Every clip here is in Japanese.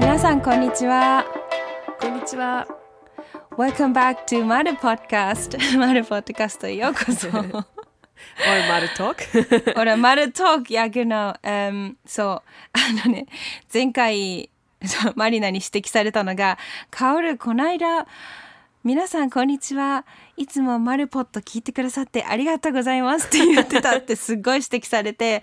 皆さんこんにちは。こんにちは。Welcome back to マル Podcast マル Podcast へようこそ。Mother Talk. 俺、マルトーク、や、genau、um, そう、あのね、前回、マリナに指摘されたのが、カオル、この間、皆さんこんにちは。いつもマルポット聞いてくださってありがとうございますって言ってたってすっごい指摘されて、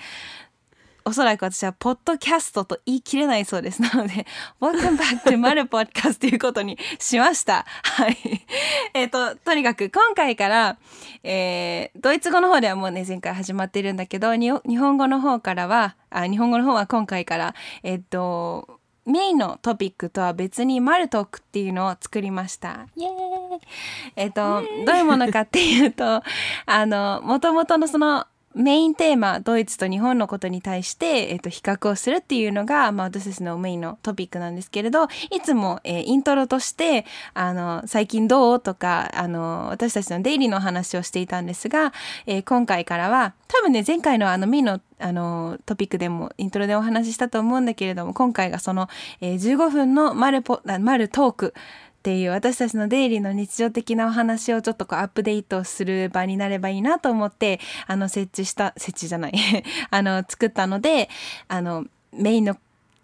おそらく私はポッドキャストと言い切れないそうです。なので、Welcome back to マルポッドキャストということにしました。はい。えっ、と、とにかく今回から、えードイツ語の方ではもうね、前回始まってるんだけど、に日本語の方からは、あ日本語の方は今回から、えっ、と、メインのトピックとは別にマルトークっていうのを作りました。イエーイえっ、と、どういうものかっていうと、あの、もともとのそのメインテーマ、ドイツと日本のことに対して、えっ、と、比較をするっていうのが、まあ私たちのメインのトピックなんですけれど、いつも、えーイントロとして、あの、最近どう？とか、あの、私たちのデイリーの話をしていたんですが、えー今回からは、多分ね、前回のあのメインのあのトピックでもイントロでお話ししたと思うんだけれども今回がその、えー15分のマルポあマルトークっていう私たちのデイリーの日常的なお話をちょっとこうアップデートする場になればいいなと思ってあの設置した設置じゃない あの作ったのであのメインの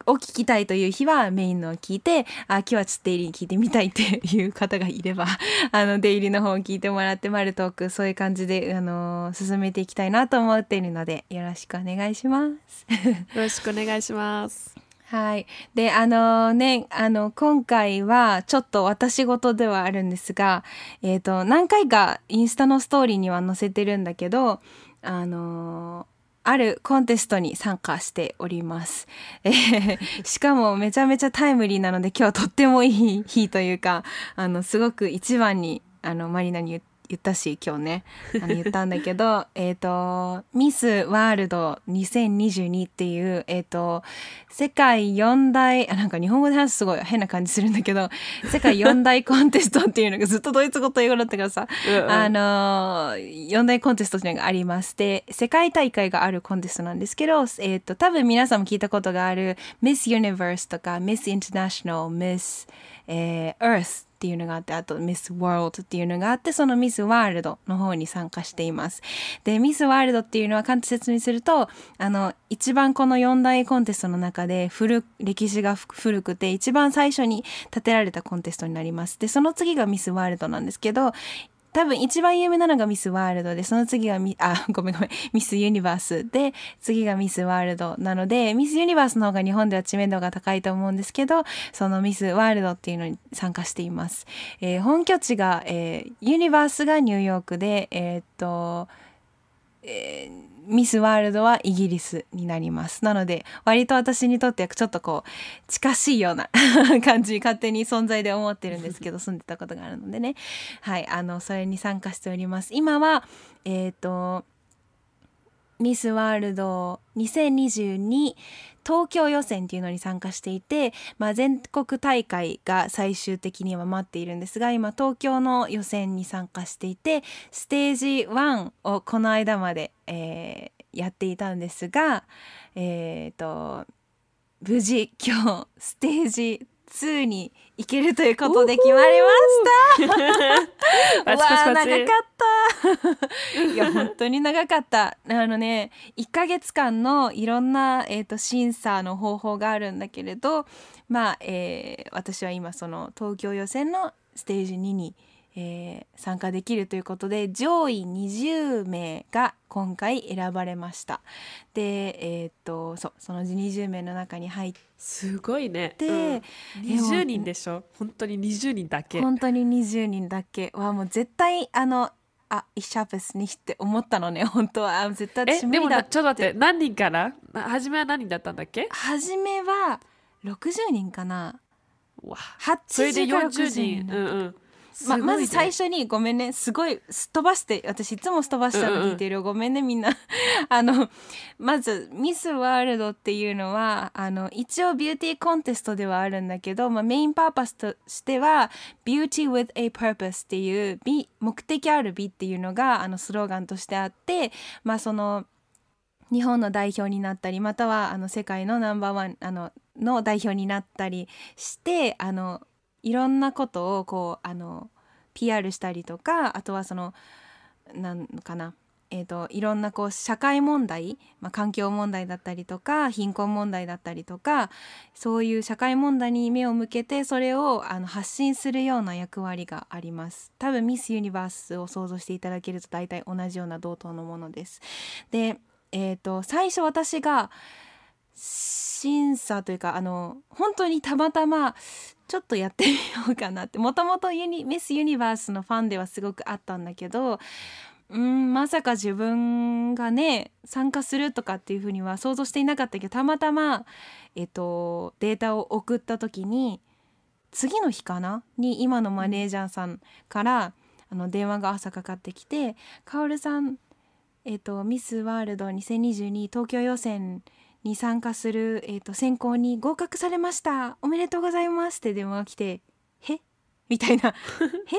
を聞きたいという日はメインのを聞いて、あ、今日はちょっとデイリーに聞いてみたいっていう方がいれば、あの、デイリーの方を聞いてもらって、マルトーク、そういう感じで、あの、進めていきたいなと思っているので、よろしくお願いします。よろしくお願いします。はい。で、あのね、あの、今回はちょっと私事ではあるんですが、えっ、と、何回かインスタのストーリーには載せてるんだけど、あのあるコンテストに参加しております。えー しかもめちゃめちゃタイムリーなので今日はとってもいい日というか、あの、すごく一番に、あの、マリナに言言ったし今日ね。あの言ったんだけど えっとミスワールド2022っていうえっ、と世界四大あなんか日本語で話すすごい変な感じするんだけど 世界四大コンテストっていうのがずっとドイツ語と英語だったからさ、うんうん。あの四大コンテストっていうのがありまして世界大会があるコンテストなんですけどえっ、と多分皆さんも聞いたことがある Miss Universe とか Miss International Miss、えー Earth っていうのがあってあとミス・ワールドっていうのがあってそのミス・ワールドの方に参加しています。でミス・ワールドっていうのは簡単に説明するとあの一番この4大コンテストの中で古歴史が古くて一番最初に建てられたコンテストになります。でその次がミス・ワールドなんですけど多分一番有名なのがミス・ワールドでその次がミ あごめんごめん。ミス・ユニバースで次がミス・ワールドなのでミス・ユニバースの方が日本では知名度が高いと思うんですけどそのミス・ワールドっていうのに参加しています、えー本拠地が、えーユニバースがニューヨークでえーっとえーミスワールドはイギリスになります。なので、割と私にとってはちょっとこう、近しいような 感じ、勝手に存在で思ってるんですけど、住んでたことがあるのでね。はい、あの、それに参加しております。今は、えっ、と、ミスワールド2022東京予選っていうのに参加していて、まあ、全国大会が最終的には待っているんですが今東京の予選に参加していてステージ1をこの間まで、えーやっていたんですがえっ、と無事今日ステージ2に行けるということで決まりました。わあ長かった。いや本当に長かった。あのね1ヶ月間のいろんな、えー、と審査の方法があるんだけれどまあ、えー私は今その東京予選のステージ2に、えー参加できるということで上位20名が今回選ばれました。でえっ、とそうその20名の中に入ってすごいね。でうん。え20人でしょ？本当に20人だけ。本当に20人だけ。はもう絶対あのあイシャプスにって思ったのね。本当は。あ絶対私無理だなちょっと待って、何人から？な初めは何人だったんだっけ？初めは60人かな。わ。80それでか40 60人。人。うんうん。ままず最初初にごめんね。すごいすっ飛ばして私いつもすっ飛ばしたの。聞いてるよ、ごめんねみんな。あのまずミスワールドっていうのはあの一応ビューティーコンテストではあるんだけど、まあ、メインパーパスとしては Beauty with a Purpose っていう美目的ある美っていうのがあのスローガンとしてあってまあその日本の代表になったりまたはあの世界のナンバーワンあのの代表になったりしてあのいろんなことをこうあの PR したりとかあとはそのなんかなえーと、いろんなこう社会問題、まあ、環境問題だったりとか貧困問題だったりとかそういう社会問題に目を向けてそれをあの発信するような役割があります。多分ミス・ユニバースを想像していただけると大体同じような同等のものです。で、えーと、最初私が審査というかあの本当にたまたまちょっとやってみようかなってもともとミス・ユニバースのファンではすごくあったんだけどうんまさか自分がね参加するとかっていうふうには想像していなかったけどたまたま、えっと、データを送った時に次の日かな？に今のマネージャーさんからあの電話が朝かかってきて「カオルさん、えっと、ミス・ワールド2022東京予選に参加する、えっと、選考に合格されました。おめでとうございます」って電話が来て「へ？みたいな「へ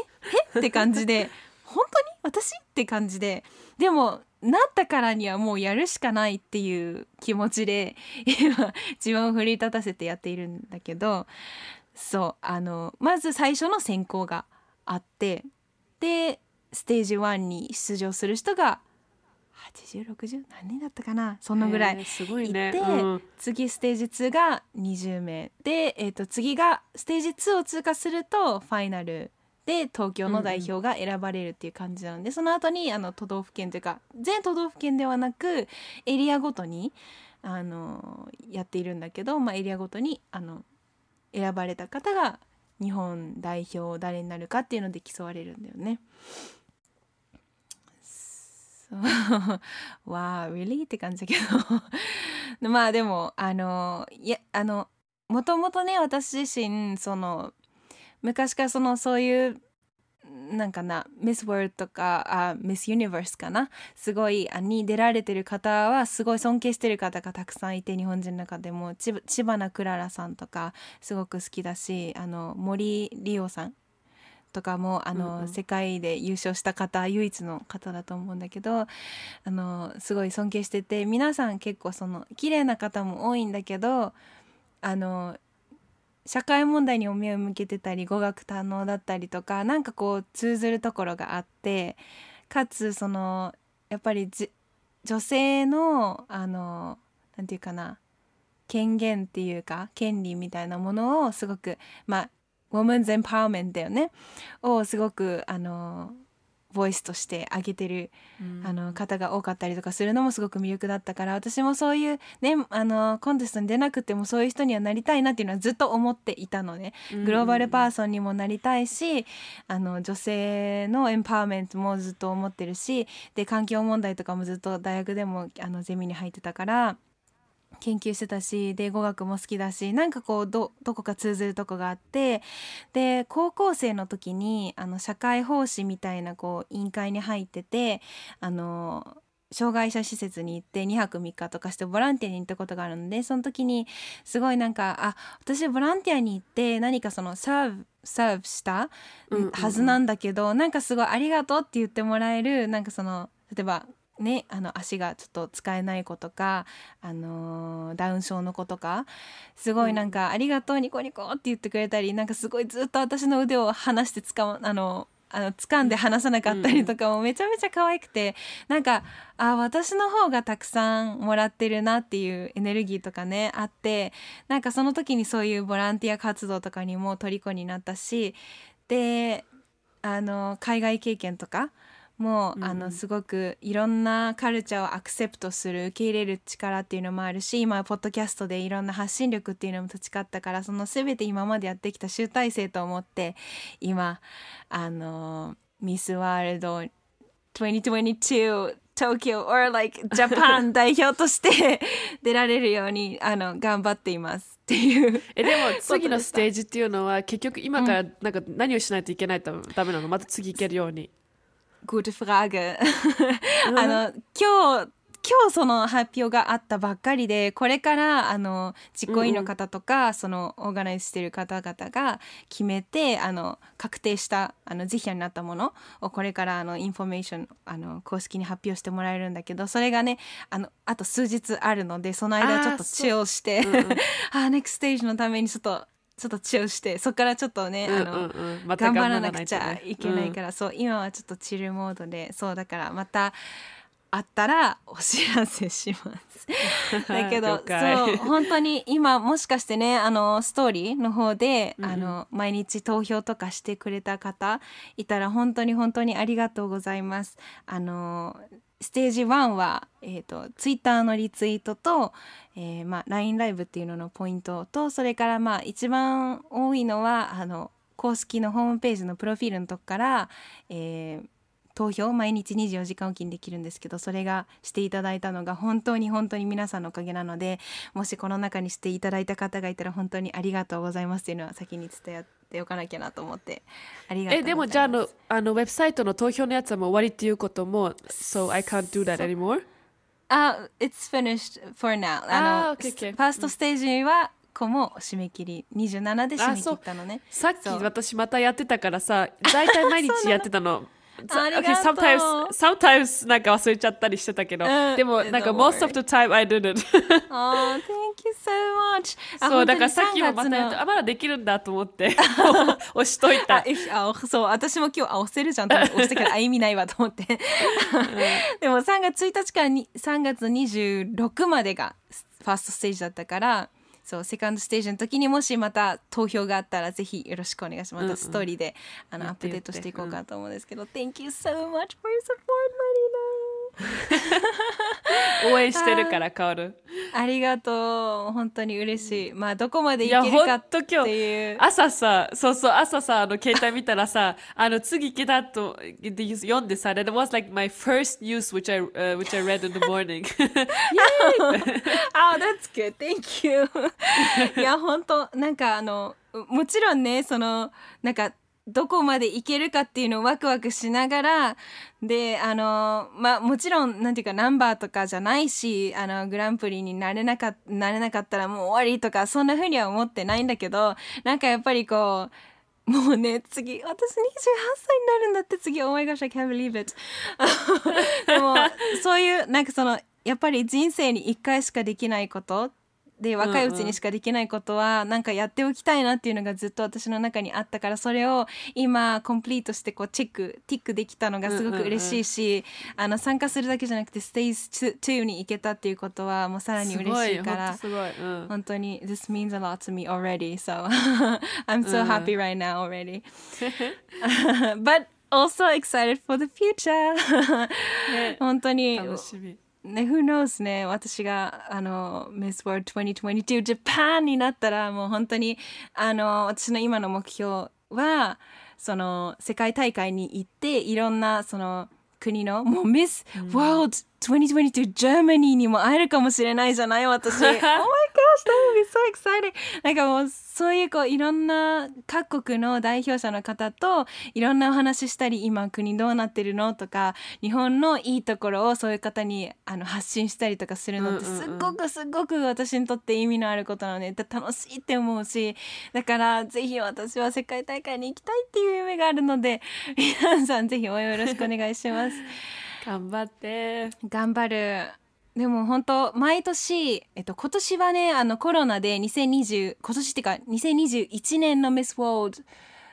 へ？って感じで本当に？私？って感じで。でもなったからにはもうやるしかないっていう気持ちで今自分を奮い立たせてやっているんだけど。そうあのまず最初の選考があってでステージ1に出場する人が8060何人だったかな？そのぐらいすごいね、うん、次ステージ2が20名で、えー、と次がステージ2を通過するとファイナルで東京の代表が選ばれるっていう感じなので、うん、その後にあの都道府県というか全都道府県ではなくエリアごとにあのやっているんだけど、まあ、エリアごとにあの選ばれた方が日本代表誰になるかっていうので競われるんだよね。わあ really? って感じだけど まあでもあのいやあのもともとね私自身その昔からそのそういうなんかなミス・ワールドとかあミス・ユニバースかなすごいあに出られてる方はすごい尊敬してる方がたくさんいて日本人の中でも千葉なクララさんとかすごく好きだしあの森理央さんとかもあの、うんうん、世界で優勝した方唯一の方だと思うんだけどあのすごい尊敬してて皆さん結構その綺麗な方も多いんだけどあの社会問題に目を向けてたり語学堪能だったりとかなんかこう通ずるところがあってかつそのやっぱり女性のあのなんていうかな権限っていうか権利みたいなものをすごくまあウォーマンズエンパワーメントだよね。をすごくあのボイスとして上げてる、うん、あの方が多かったりとかするのもすごく魅力だったから私もそういうねあのコンテストに出なくてもそういう人にはなりたいなっていうのはずっと思っていたのね、グローバルパーソンにもなりたいしあの女性のエンパワーメントもずっと思ってるしで環境問題とかもずっと大学でもあのゼミに入ってたから。研究してたしで語学も好きだしなんかこうどどこか通ずるとこがあってで高校生の時にあの社会奉仕みたいなこう委員会に入っててあの障害者施設に行って2泊3日とかしてボランティアに行ったことがあるのでその時にすごいなんかあ私ボランティアに行って何かそのサーブサーブしたはずなんだけど、うんうん、なんかすごいありがとうって言ってもらえるなんかその例えばね、あの足がちょっと使えない子とか、あのー、ダウン症の子とかすごいなんか「ありがとうニコニコ」って言ってくれたりなんかすごいずっと私の腕を離してつかあのあの掴んで離さなかったりとかもめちゃめちゃ可愛くて、なんかあ私の方がたくさんもらってるなっていうエネルギーとかねあってなんかその時にそういうボランティア活動とかにも虜になったしであの海外経験とかもう、うん、あのすごくいろんなカルチャーをアクセプトする受け入れる力っていうのもあるし今ポッドキャストでいろんな発信力っていうのも培ったからその全て今までやってきた集大成と思って今あのミスワールド2022東京 or like Japan 代表として 出られるようにあの頑張っていますっていう。えでも次のステージっていうのは結局今からなんか何をしないといけないとダメなの？また次行けるように。Gute Frage. あの今日今日その発表があったばっかりでこれからあの実行委員の方とか、そのオーガナイズしてる方々が決めてあの確定したあの是非になったものをこれからあのインフォメーションあの公式に発表してもらえるんだけどそれがねあのあと数日あるのでその間ちょっとチをして ああネクステージのためにちょっとちょっとチをしてそこからちょっとね、あの、うんうん。また頑張ら頑張らなくちゃねいけないから、そう今はちょっとチルモードでそうだからまたあったらお知らせします。だけどそう本当に今もしかしてねあのストーリーの方で、あの毎日投票とかしてくれた方いたら本当に本当にありがとうございます。あのステージ1は、えー、とツイッターのリツイートと、えーまあ、LINE ライブっていうののポイントとそれからまあ一番多いのはあの公式のホームページのプロフィールのとこから、えー投票毎日24時間おきにできるんですけどそれがしていただいたのが本当に本当に皆さんのおかげなのでもしこの中にしていただいた方がいたら本当にありがとうございますっていうのは先に伝えておかなきゃなと思ってありがとうえでもじゃああのあのウェブサイトの投票のやつはもう終わりっていうことも So I can't do that anymore? あ、It's finished for now. あの、あー OK OK ファーストステージはこも締め切り27で締め切ったのね。さっき私またやってたからさ大体毎日やってたの。Okay, sometimes, sometimes なんか忘れちゃったりしてたけど、うん。でもなんか most of the time I didn't. あー Thank you so much. あそうだからさっきもま3月のたやってあまだできるんだと思って。押しといた。あそう私も今日あ押せるじゃんと思って押してからあ意味ないわと思って。でも3月1日からに3月26までがファーストステージだったからそうセカンドステージの時にもしまた投票があったらぜひよろしくお願いします、またストーリーであのアップデートしていこうかと思うんですけど、Thank you so much for your support 応援してるからカオありがとう。本当に嬉しい。まあどこまでいけるかっていう。日朝さそうそう朝さあの携帯見たらさ あの次来たとで読んでさ That was like my first news which I,、uh, which I read in the morning. あ、that's good. Thank you. いや、本当なんかあの、もちろんね、その、なんか、どこまでいけるかっていうのをワクワクしながら、で、あの、まあ、もちろん、なんていうか、ナンバーとかじゃないし、あの、グランプリになれなかなれなかったらもう終わりとか、そんな風には思ってないんだけど、なんかやっぱりこう、もうね、次、私28歳になるんだって次、Oh my gosh, I can't believe it. でも、そういう、なんかその、やっぱり人生に一回しかできないことっで若いうちにしかできないことはなんかやっておきたいなっていうのがずっと私の中にあったからそれを今コンプリートしてこうチェックティックできたのがすごく嬉しいし、あの参加するだけじゃなくてステージ2に行けたっていうことはもうさらに嬉しいからすごい本当に This means a lot to me already so I'm so happy right now already. But also excited for the future. ね。本当に楽しみね、Who knows ね。私があの Miss World 2022 Japan になったらもう本当にあの私の今の目標はその世界大会に行っていろんなその国のもう Miss World 2022 Germany にも会えるかもしれないじゃない私。Oh my gosh that would be so exciting. なんかもうそういうこういろんな各国の代表者の方といろんなお話ししたり今国どうなってるのとか日本のいいところをそういう方にあの発信したりとかするのってすっごくすっごく私にとって意味のあることなのでだ楽しいって思うしだからぜひ私は世界大会に行きたいっていう夢があるので皆さんぜひ応援よろしくお願いします。頑張って。頑張るでも本当毎年、えっと、今年はねあのコロナで2020今年っていうか2021年のミス・ウォール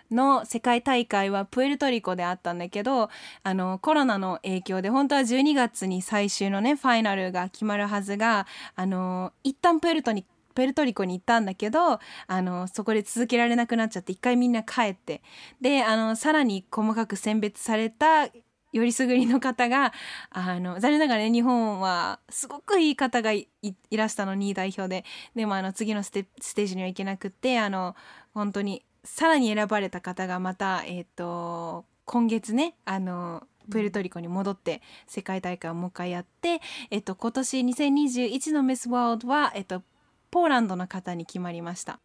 ドの世界大会はプエルトリコであったんだけどあのコロナの影響で本当は12月に最終のねファイナルが決まるはずがあの一旦プエルトにプエルトリコに行ったんだけどあのそこで続けられなくなっちゃって一回みんな帰って。であのさらに細かく選別されたよりすぐりの方があの残念ながらね日本はすごくいい方がいらしたのに代表ででもあの次のステージには行けなくってあの本当にさらに選ばれた方がまた、えっと今月ねあのプエルトリコに戻って世界大会をもう一回やって、えっと、今年2021のミス・ワールドは、えっと、ポーランドの方に決まりました。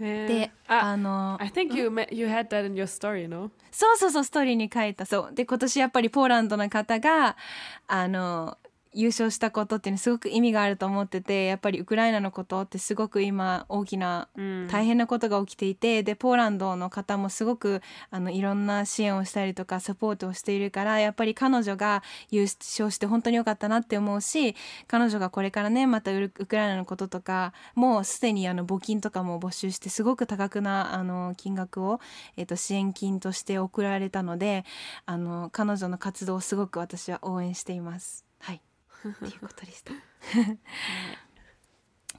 でああの I think you, met, you had that in your story, no? そうそうそうストーリーに書いた。そう。で今年やっぱりポーランドの方があの優勝したことっていうのはすごく意味があると思っててやっぱりウクライナのことってすごく今大きなうん大変なことが起きていて、でポーランドの方もすごくあのいろんな支援をしたりとかサポートをしているからやっぱり彼女が優勝して本当に良かったなって思うし彼女がこれからねまたウクライナのこととかもうすでにあの募金とかも募集してすごく多額なあの金額を、えっと支援金として送られたのであの彼女の活動をすごく私は応援しています。はいっていうことでした。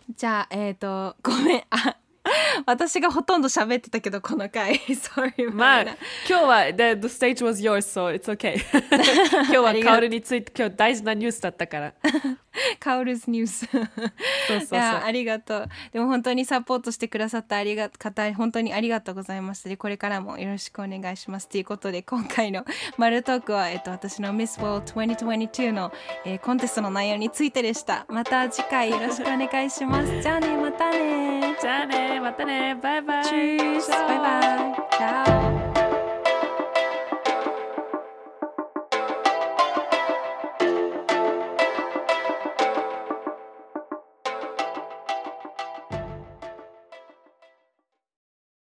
じゃあえっ、とごめんあ 私がほとんど喋ってたけどこの回。Sorry まあ今日は the, the stage was yours so it's okay. 今日はカオルについて今日大事なニュースだったから。カオルズニュース。そうそうそう。いやありがとう。でも本当にサポートしてくださったありが方本当にありがとうございました。でこれからもよろしくお願いします。ということで今回の「マルトークは」えっと、私の Miss World 2022の、えーコンテストの内容についてでした。また次回よろしくお願いします。じゃあねまたね。じゃあねまたねバイバイ Tschüss バイバイ Ciao